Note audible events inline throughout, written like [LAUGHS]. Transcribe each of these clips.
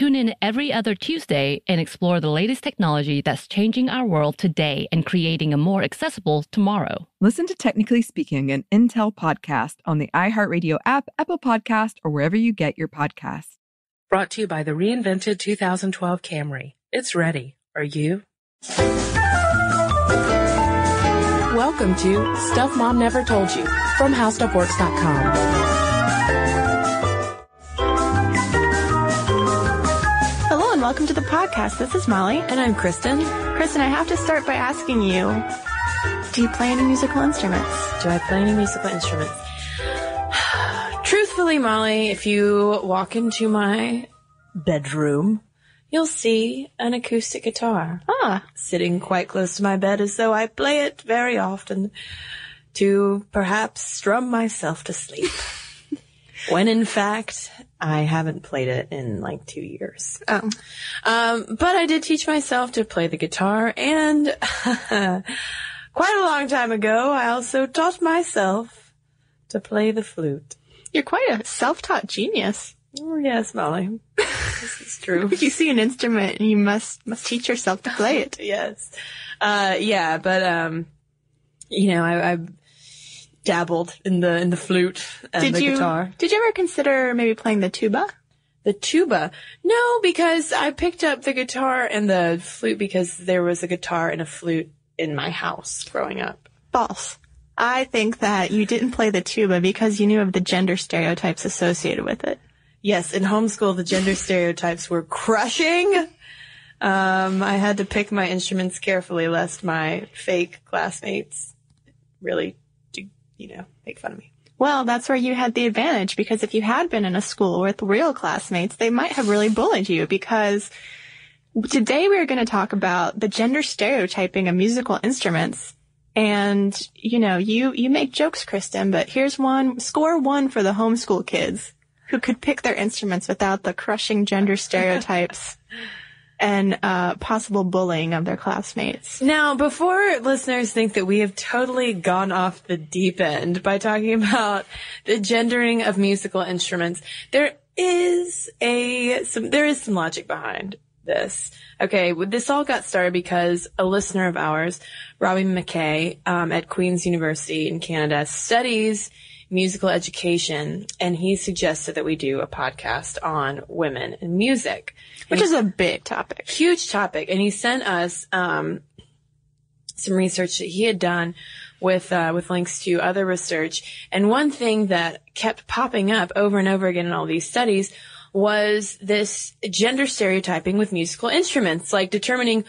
Tune in every other Tuesday and explore the latest technology that's changing our world today and creating a more accessible tomorrow. Listen to Technically Speaking, an Intel podcast on the iHeartRadio app, Apple Podcast, or wherever you get your podcasts. Brought to you by the reinvented 2012 Camry. It's ready. Are you? Welcome to Stuff Mom Never Told You from HowStuffWorks.com. welcome to the podcast. This is Molly. And I'm Kristen. Kristen, I have to start by asking you, do you play any musical instruments? Do I play any musical instruments? [SIGHS] Truthfully, Molly, if you walk into my bedroom, you'll see an acoustic guitar Ah, sitting quite close to my bed as though I play it very often to perhaps strum myself to sleep. [LAUGHS] when in fact, I haven't played it in like two years. oh. Um, but I did teach myself to play the guitar and [LAUGHS] quite a long time ago, I also taught myself to play the flute. You're quite a self-taught genius. Oh, yes, Molly. [LAUGHS] this is true. You see an instrument, and you must must teach yourself to play it. [LAUGHS] yes. Uh, yeah, but, um, you know, I, I dabbled in the, in the flute and did the you guitar. did you ever consider maybe playing the tuba? The tuba. No, because I picked up the guitar and the flute because there was a guitar and a flute in my house growing up. False. I think that you didn't play the tuba because you knew of the gender stereotypes associated with it. Yes, in homeschool, the gender stereotypes were crushing. Um, I had to pick my instruments carefully lest my fake classmates really, you know, make fun of me. Well, that's where you had the advantage because if you had been in a school with real classmates, they might have really bullied you because today we are going to talk about the gender stereotyping of musical instruments. And, you know, you, you make jokes, Kristen, but here's one, score one for the homeschool kids who could pick their instruments without the crushing gender [LAUGHS] stereotypes and, uh, possible bullying of their classmates. Now, before listeners think that we have totally gone off the deep end by talking [LAUGHS] about the gendering of musical instruments, there is a some there is some logic behind this. Okay, this all got started because a listener of ours, Robbie McKay, um, at Queen's University in Canada, studies musical education, and he suggested that we do a podcast on women and music Which is a big topic. huge topic and he sent us um, some research that he had done with uh, with links to other research and one thing that kept popping up over and over again in all these studies was this gender stereotyping with musical instruments like determining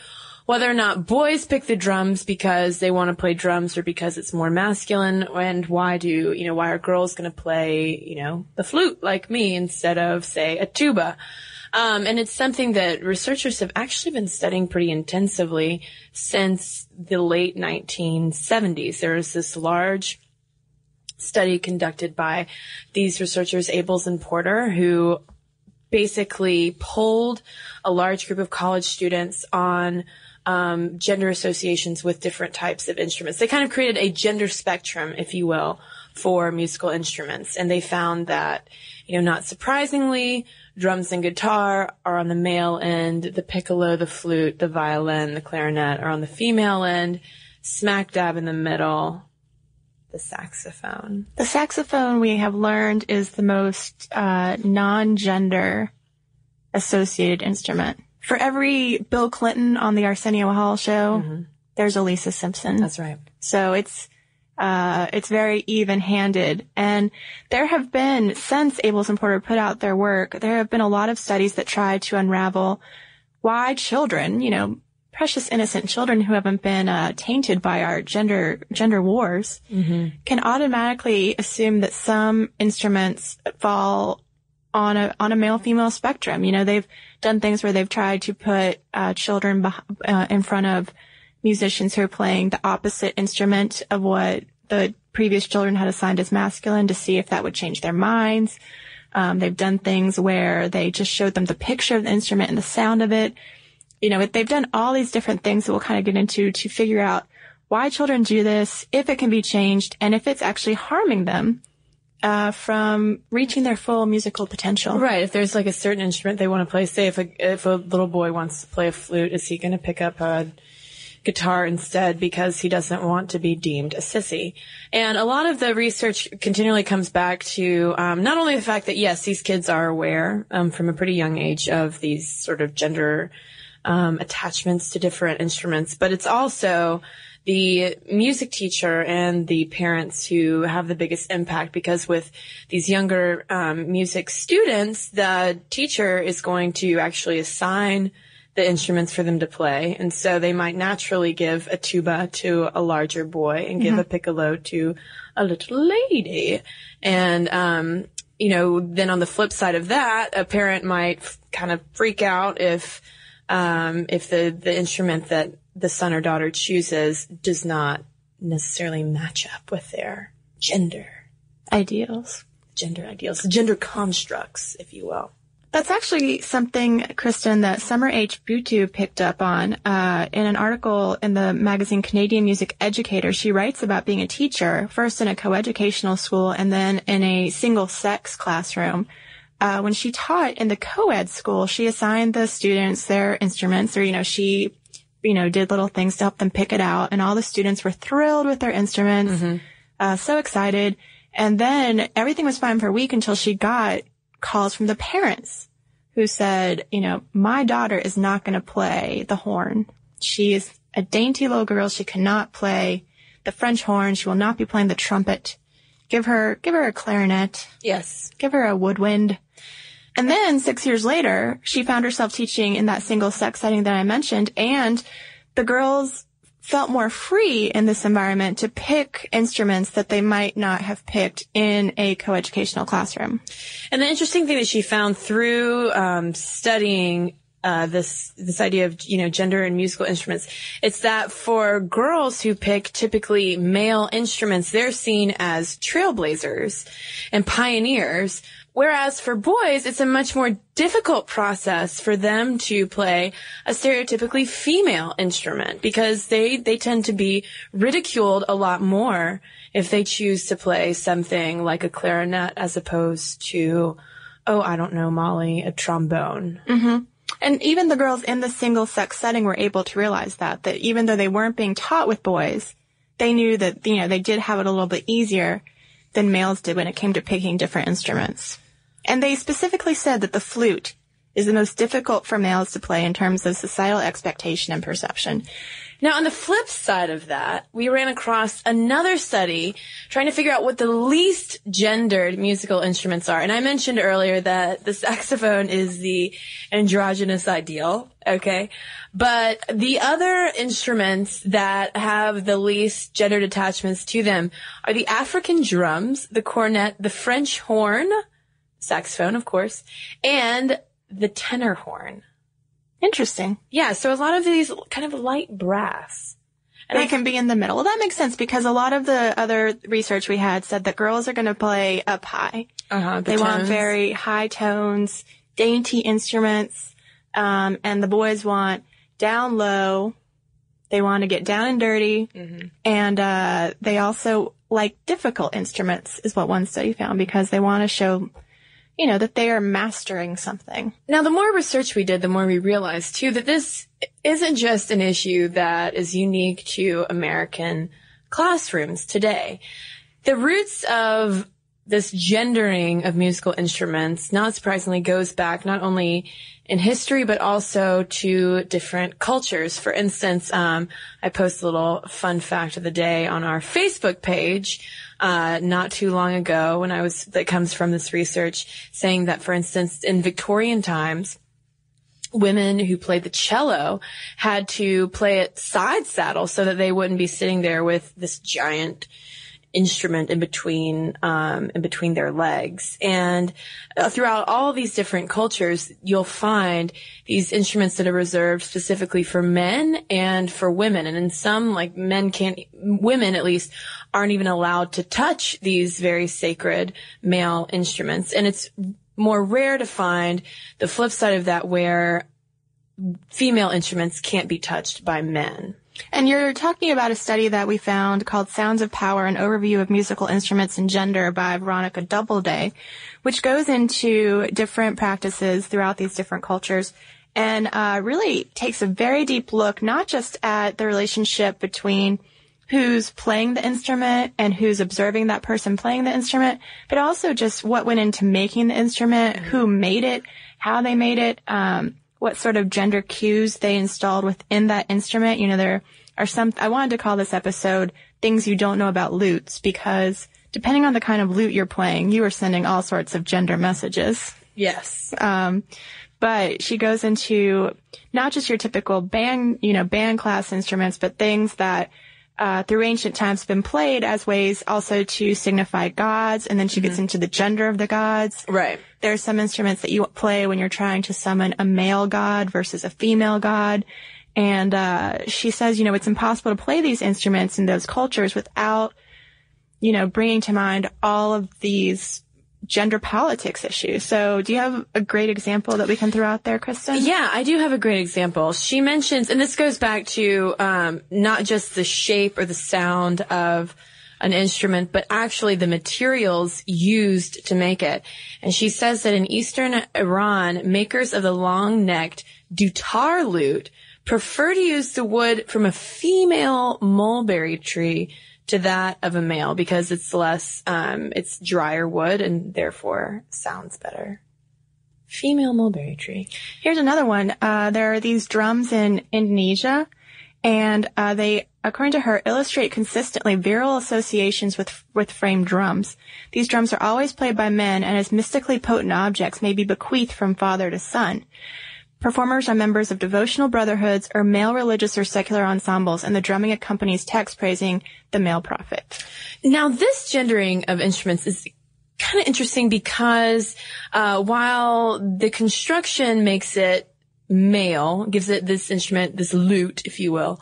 whether or not boys pick the drums because they want to play drums or because it's more masculine and why do you know why are girls going to play you know the flute like me instead of say a tuba um, and it's something that researchers have actually been studying pretty intensively since the late 1970s. There was this large study conducted by these researchers, Abeles and Porter, who basically polled a large group of college students on um, gender associations with different types of instruments. They kind of created a gender spectrum, if you will, for musical instruments. And they found that, you know, not surprisingly, drums and guitar are on the male end, the piccolo, the flute, the violin, the clarinet are on the female end, smack dab in the middle, the saxophone. The saxophone we have learned is the most uh, non-gender associated instrument. For every Bill Clinton on the Arsenio Hall show, mm-hmm. there's a Lisa Simpson. That's right. So it's uh, it's very even-handed. And there have been, since Abeles and Porter put out their work, there have been a lot of studies that try to unravel why children, you know, precious innocent children who haven't been uh, tainted by our gender gender wars mm-hmm. can automatically assume that some instruments fall on a on a male female spectrum. You know, they've done things where they've tried to put uh, children uh, in front of musicians who are playing the opposite instrument of what the previous children had assigned as masculine to see if that would change their minds. Um, they've done things where they just showed them the picture of the instrument and the sound of it. You know, they've done all these different things that we'll kind of get into to figure out why children do this, if it can be changed, and if it's actually harming them. Uh, from reaching their full musical potential. Right. If there's like a certain instrument they want to play, say if a, if a little boy wants to play a flute, is he going to pick up a guitar instead because he doesn't want to be deemed a sissy. And a lot of the research continually comes back to um, not only the fact that yes, these kids are aware um, from a pretty young age of these sort of gender um, attachments to different instruments, but it's also the music teacher and the parents who have the biggest impact because with these younger um, music students, the teacher is going to actually assign the instruments for them to play. And so they might naturally give a tuba to a larger boy and give mm-hmm. a piccolo to a little lady. And, um, you know, then on the flip side of that, a parent might f- kind of freak out if, um, if the, the instrument that the son or daughter chooses does not necessarily match up with their gender ideals, gender ideals, gender constructs, if you will. That's actually something, Kristen, that Summer H. Butu picked up on uh, in an article in the magazine Canadian Music Educator. She writes about being a teacher, first in a coeducational school and then in a single-sex classroom. Uh, when she taught in the co-ed school, she assigned the students their instruments, or you know, she, you know, did little things to help them pick it out, and all the students were thrilled with their instruments, mm-hmm. uh, so excited. And then everything was fine for a week until she got calls from the parents who said, you know, my daughter is not going to play the horn. She is a dainty little girl. She cannot play the French horn. She will not be playing the trumpet. Give her, give her a clarinet. Yes. Give her a woodwind. And then six years later, she found herself teaching in that single sex setting that I mentioned and the girls felt more free in this environment to pick instruments that they might not have picked in a coeducational classroom. And the interesting thing that she found through um, studying uh, this this idea of you know gender and musical instruments. It's that for girls who pick typically male instruments, they're seen as trailblazers and pioneers Whereas for boys, it's a much more difficult process for them to play a stereotypically female instrument because they, they tend to be ridiculed a lot more if they choose to play something like a clarinet as opposed to, oh, I don't know, Molly, a trombone. Mm-hmm. And even the girls in the single sex setting were able to realize that, that even though they weren't being taught with boys, they knew that, you know, they did have it a little bit easier than males did when it came to picking different instruments. And they specifically said that the flute is the most difficult for males to play in terms of societal expectation and perception. Now, on the flip side of that, we ran across another study trying to figure out what the least gendered musical instruments are. And I mentioned earlier that the saxophone is the androgynous ideal, okay? But the other instruments that have the least gendered attachments to them are the African drums, the cornet, the French horn, saxophone, of course, and the tenor horn. Interesting. Yeah, so a lot of these kind of light brass. And they I, can be in the middle. Well, that makes sense because a lot of the other research we had said that girls are going to play up high. Uh-huh, the they tones. want very high tones, dainty instruments, um, and the boys want down low, They want to get down and dirty. And, uh, they also like difficult instruments is what one study found because they want to show, you know, that they are mastering something. Now, the more research we did, the more we realized too that this isn't just an issue that is unique to American classrooms today. The roots of this gendering of musical instruments, not surprisingly, goes back not only in history, but also to different cultures. For instance, um, I posted a little fun fact of the day on our Facebook page, uh, not too long ago when I was, that comes from this research saying that, for instance, in Victorian times, women who played the cello had to play it side saddle so that they wouldn't be sitting there with this giant instrument in between um, in between their legs. And uh, throughout all these different cultures you'll find these instruments that are reserved specifically for men and for women. And in some like men can't women at least aren't even allowed to touch these very sacred male instruments. And it's more rare to find the flip side of that where female instruments can't be touched by men And you're talking about a study that we found called Sounds of Power, an overview of musical instruments and gender by Veronica Doubleday, which goes into different practices throughout these different cultures and uh, really takes a very deep look, not just at the relationship between who's playing the instrument and who's observing that person playing the instrument, but also just what went into making the instrument, who made it, how they made it, um, what sort of gender cues they installed within that instrument. You know, there are some, I wanted to call this episode things you don't know about lutes because depending on the kind of lute you're playing, you are sending all sorts of gender messages. yes Um, but she goes into not just your typical band, you know, band class instruments, but things that uh, through ancient times been played as ways also to signify gods. And then she gets into the gender of the gods. right There are some instruments that you play when you're trying to summon a male god versus a female god. And uh, she says, you know, it's impossible to play these instruments in those cultures without, you know, bringing to mind all of these gender politics issue. So do you have a great example that we can throw out there, Kristen? Yeah, I do have a great example. She mentions, and this goes back to um, not just the shape or the sound of an instrument, but actually the materials used to make it. And she says that in eastern Iran, makers of the long-necked dutar lute prefer to use the wood from a female mulberry tree to that of a male because it's less, um, it's drier wood and therefore sounds better. Female mulberry tree. Here's another one. Uh, there are these drums in Indonesia, and uh, they, according to her, illustrate consistently virile associations with with framed drums. These drums are always played by men, and as mystically potent objects may be bequeathed from father to son. Performers are members of devotional brotherhoods or male religious or secular ensembles, and the drumming accompanies text praising the male prophet. Now, this gendering of instruments is kind of interesting because uh, while the construction makes it male, gives it this instrument, this lute, if you will.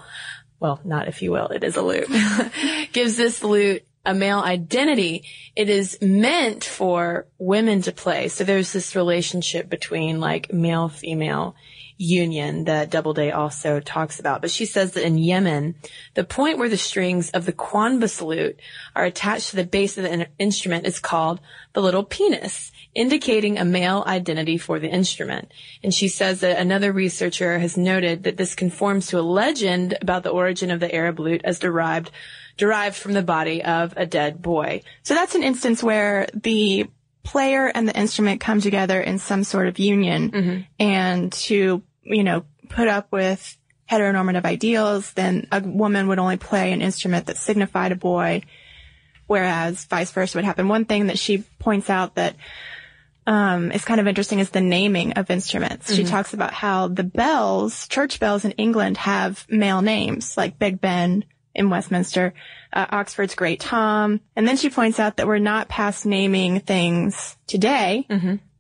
Well, not if you will, it is a lute. [LAUGHS] gives this lute a male identity. It is meant for women to play. So there's this relationship between like male female union that Doubleday also talks about. But she says that in Yemen, the point where the strings of the qanbus lute are attached to the base of the in- instrument is called the little penis, indicating a male identity for the instrument. And she says that another researcher has noted that this conforms to a legend about the origin of the Arab lute as derived derived from the body of a dead boy. So that's an instance where the player and the instrument come together in some sort of union mm-hmm. and to, you know, put up with heteronormative ideals, then a woman would only play an instrument that signified a boy, whereas vice versa would happen. One thing that she points out that um, is kind of interesting is the naming of instruments. She talks about how the bells, church bells in England have male names, like Big Ben in Westminster, uh, Oxford's Great Tom. And then she points out that we're not past naming things today.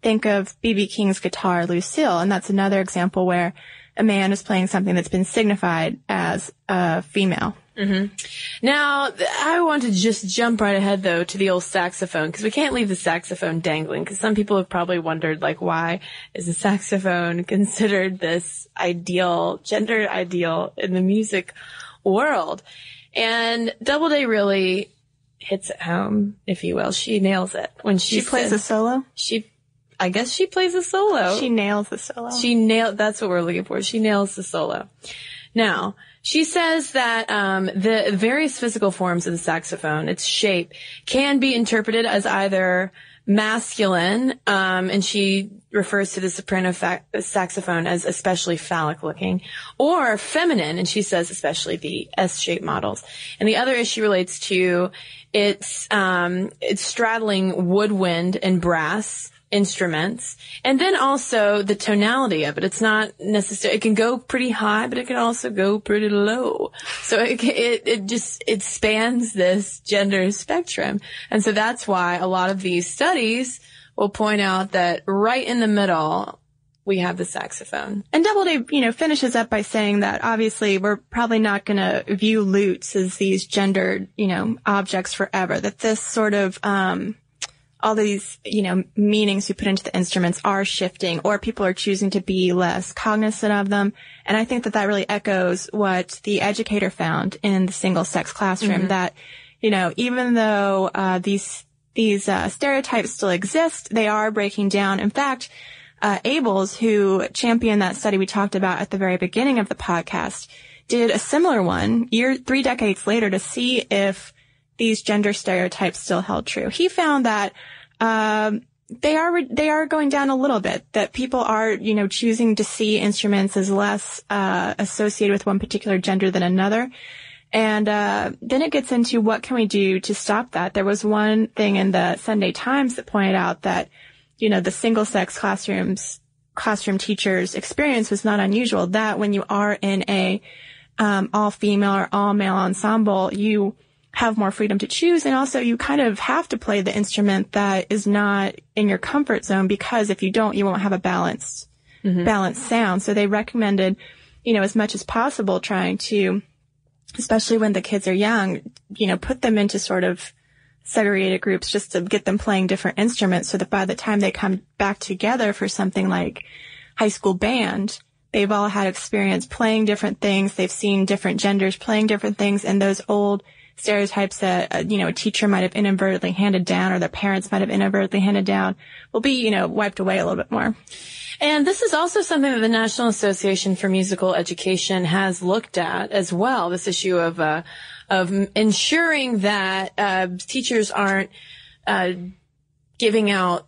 Think of B.B. King's guitar, Lucille, and that's another example where a man is playing something that's been signified as a female. Mm-hmm. Now, I want to just jump right ahead though to the old saxophone because we can't leave the saxophone dangling because some people have probably wondered like why is the saxophone [LAUGHS] considered this ideal, gender ideal in the music world? And Doubleday really hits it home, if you will. She nails it when she, She plays a solo. she, I guess she plays a solo. She nails the solo. She nailed, that's what we're looking for. She nails the solo. Now, she says that um, the various physical forms of the saxophone, its shape, can be interpreted as either masculine, um, and she refers to the soprano fa- saxophone as especially phallic looking, or feminine, and she says especially the S-shaped models. And the other issue relates to its um, it's straddling woodwind and brass instruments and then also the tonality of it it's not necessary. it can go pretty high but it can also go pretty low so it, it it just it spans this gender spectrum and so that's why a lot of these studies will point out that right in the middle we have the saxophone And Doubleday, you know, finishes up by saying that obviously we're probably not going to view lutes as these gendered, you know, objects forever. That this sort of, um, all these, you know, meanings we put into the instruments are shifting or people are choosing to be less cognizant of them. And I think that that really echoes what the educator found in the single sex classroom that, you know, even though, uh, these, these, uh, stereotypes still exist, they are breaking down. In fact, uh, Abeles, who championed that study we talked about at the very beginning of the podcast, did a similar one year, three decades later to see if these gender stereotypes still held true. He found that, um, they are, they are going down a little bit, that people are, you know, choosing to see instruments as less, uh, associated with one particular gender than another. And, uh, then it gets into what can we do to stop that? There was one thing in the Sunday Times that pointed out that, you know, the single sex classrooms, classroom teachers experience was not unusual. That when you are in a, um, all female or all male ensemble, you have more freedom to choose. And also you kind of have to play the instrument that is not in your comfort zone because if you don't, you won't have a balanced, mm-hmm. balanced sound. So they recommended, you know, as much as possible trying to, especially when the kids are young, you know, put them into sort of segregated groups just to get them playing different instruments so that by the time they come back together for something like high school band, they've all had experience playing different things. They've seen different genders playing different things and those old stereotypes that, uh, you know, a teacher might have inadvertently handed down or their parents might have inadvertently handed down will be, you know, wiped away a little bit more. And this is also something that the National Association for Musical Education has looked at as well. This issue of uh, of ensuring that uh, teachers aren't uh, giving out,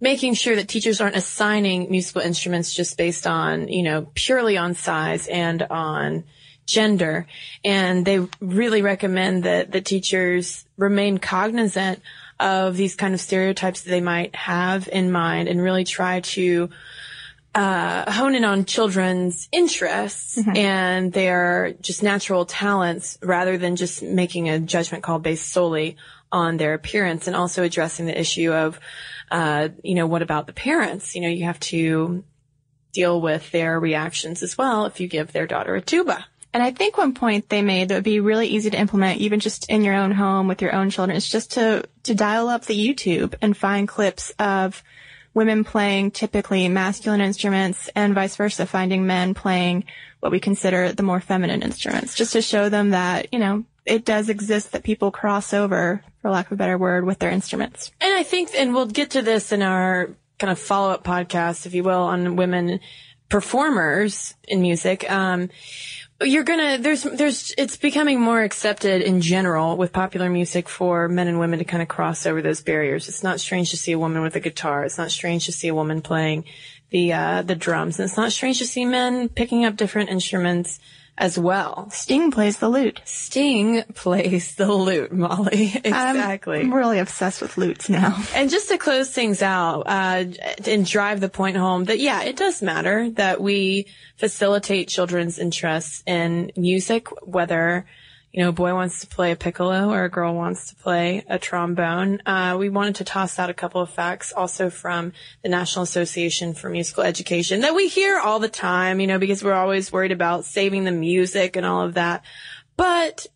making sure that teachers aren't assigning musical instruments just based on you know purely on size and on gender. And they really recommend that the teachers remain cognizant of these kind of stereotypes that they might have in mind and really try to uh, hone in on children's interests and their just natural talents rather than just making a judgment call based solely on their appearance and also addressing the issue of, uh, you know, what about the parents? You know, you have to deal with their reactions as well if you give their daughter a tuba. And I think one point they made that would be really easy to implement, even just in your own home with your own children, is just to, to dial up the YouTube and find clips of women playing typically masculine instruments and vice versa, finding men playing what we consider the more feminine instruments, just to show them that, you know, it does exist that people cross over, for lack of a better word, with their instruments. And I think, and we'll get to this in our kind of follow up podcast, if you will, on women performers in music. Um, you're gonna, there's, there's, it's becoming more accepted in general with popular music for men and women to kind of cross over those barriers. It's not strange to see a woman with a guitar. It's not strange to see a woman playing the, uh, the drums. And it's not strange to see men picking up different instruments as well. Sting plays the lute. Sting plays the lute, Molly. [LAUGHS] Exactly. I'm really obsessed with lutes now. [LAUGHS] And just to close things out, uh, and drive the point home that yeah, it does matter that we facilitate children's interests in music, whether, you know, a boy wants to play a piccolo or a girl wants to play a trombone. Uh, we wanted to toss out a couple of facts also from the National Association for Musical Education that we hear all the time, you know, because we're always worried about saving the music and all of that. But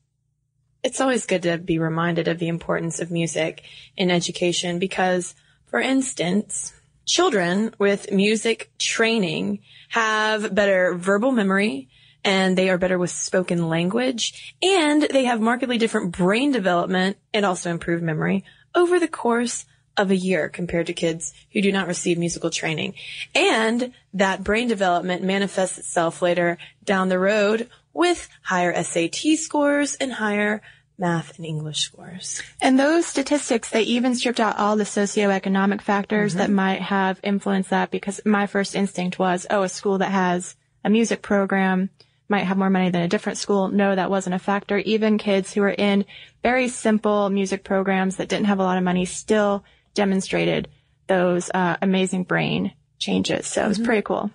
it's always good to be reminded of the importance of music in education because, for instance, children with music training have better verbal memory and they are better with spoken language and they have markedly different brain development and also improved memory over the course of a year compared to kids who do not receive musical training. And that brain development manifests itself later down the road with higher SAT scores and higher math and English scores. And those statistics, they even stripped out all the socioeconomic factors mm-hmm. that might have influenced that because my first instinct was, oh, a school that has a music program might have more money than a different school. No, that wasn't a factor. Even kids who were in very simple music programs that didn't have a lot of money still demonstrated those uh, amazing brain changes. So mm-hmm. it was mm-hmm. pretty cool.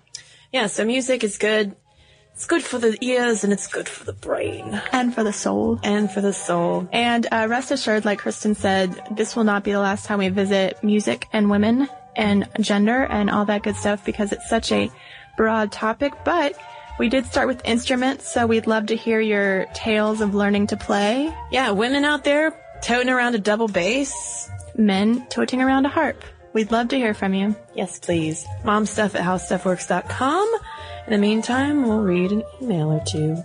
Yeah, so music is good. It's good for the ears and it's good for the brain. And for the soul. And for the soul. And uh, rest assured, like Kristen said, this will not be the last time we visit music and women and gender and all that good stuff because it's such a broad topic. But we did start with instruments, so we'd love to hear your tales of learning to play. Yeah, women out there toting around a double bass men toting around a harp. We'd love to hear from you. Yes, please. Momstuff at howstuffworks.com. In the meantime, we'll read an email or two.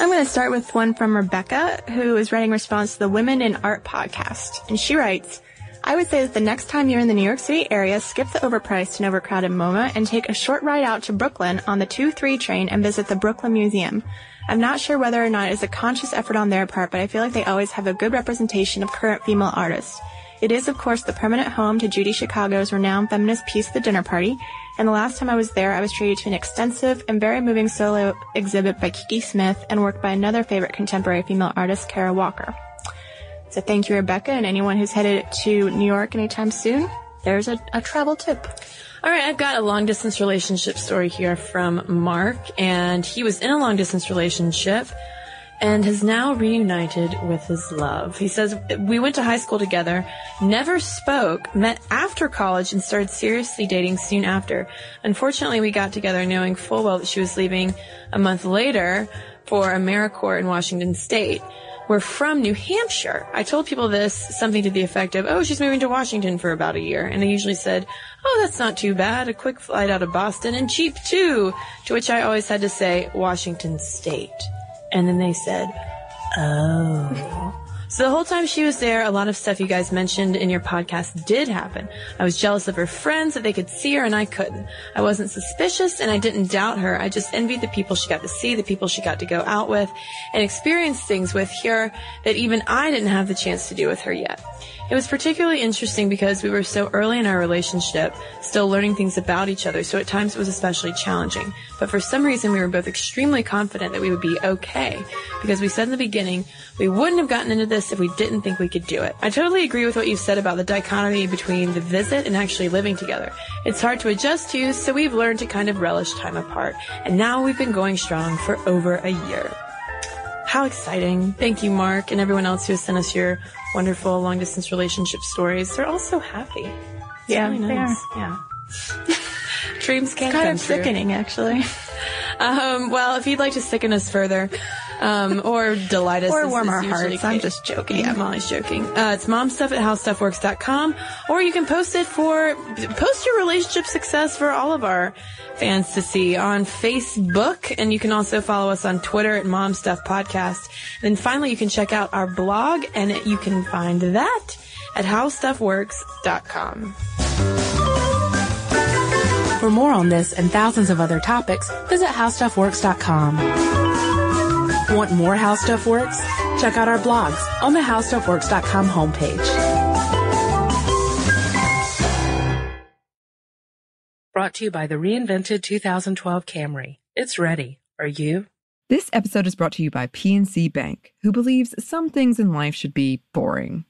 I'm going to start with one from Rebecca, who is writing response to the Women in Art podcast. And she writes, I would say that the next time you're in the New York City area, skip the overpriced and overcrowded MoMA and take a short ride out to Brooklyn on the 2-3 train and visit the Brooklyn Museum. I'm not sure whether or not it's a conscious effort on their part, but I feel like they always have a good representation of current female artists. It is, of course, the permanent home to Judy Chicago's renowned feminist piece, The Dinner Party, and the last time I was there, I was treated to an extensive and very moving solo exhibit by Kiki Smith and work by another favorite contemporary female artist, Kara Walker. So thank you, Rebecca, and anyone who's headed to New York anytime soon, there's a, a travel tip. All right, I've got a long distance relationship story here from Mark, and he was in a long distance relationship and has now reunited with his love. He says, We went to high school together, never spoke, met after college, and started seriously dating soon after. Unfortunately, we got together knowing full well that she was leaving a month later for AmeriCorps in Washington State. We're from New Hampshire. I told people this, something to the effect of, oh, she's moving to Washington for about a year. And they usually said, oh, that's not too bad. A quick flight out of Boston and cheap too. To which I always had to say, Washington State. And then they said, oh. So the whole time she was there, a lot of stuff you guys mentioned in your podcast did happen. I was jealous of her friends that they could see her and I couldn't. I wasn't suspicious and I didn't doubt her. I just envied the people she got to see, the people she got to go out with and experience things with here that even I didn't have the chance to do with her yet. It was particularly interesting because we were so early in our relationship, still learning things about each other, so at times it was especially challenging. But for some reason, we were both extremely confident that we would be okay, because we said in the beginning, we wouldn't have gotten into this if we didn't think we could do it. I totally agree with what you said about the dichotomy between the visit and actually living together. It's hard to adjust to, so we've learned to kind of relish time apart. And now we've been going strong for over a year. How exciting. Thank you, Mark, and everyone else who has sent us your wonderful long distance relationship stories. They're all so happy. It's yeah, really nice. Yeah. [LAUGHS] Dreams can it's kind of sickening, actually. [LAUGHS] Um, well, if you'd like to sicken us further, um, or delight us. or warm our hearts. I'm just joking. Yeah, Molly's joking. Uh, it's momstuff at howstuffworks.com, or you can post it for, post your relationship success for all of our fans to see on Facebook. And you can also follow us on Twitter at Momstuff Podcast. And then finally, you can check out our blog and you can find that at howstuffworks.com. For more on this and thousands of other topics, visit howstuffworks.com. Want more How Stuff Works? Check out our blogs on the howstuffworks.com homepage. Brought to you by the reinvented 2012 Camry. It's ready. Are you? This episode is brought to you by PNC Bank, who believes some things in life should be boring,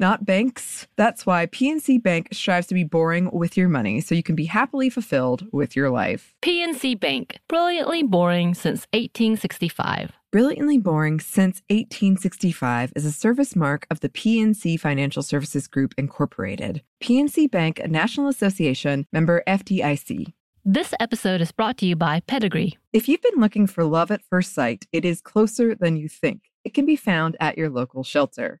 Not banks. That's why PNC Bank strives to be boring with your money so you can be happily fulfilled with your life. PNC Bank, brilliantly boring since 1865. Brilliantly Boring Since 1865 is a service mark of the PNC Financial Services Group, Incorporated. PNC Bank, a National Association member FDIC. This episode is brought to you by Pedigree. If you've been looking for love at first sight, it is closer than you think. It can be found at your local shelter.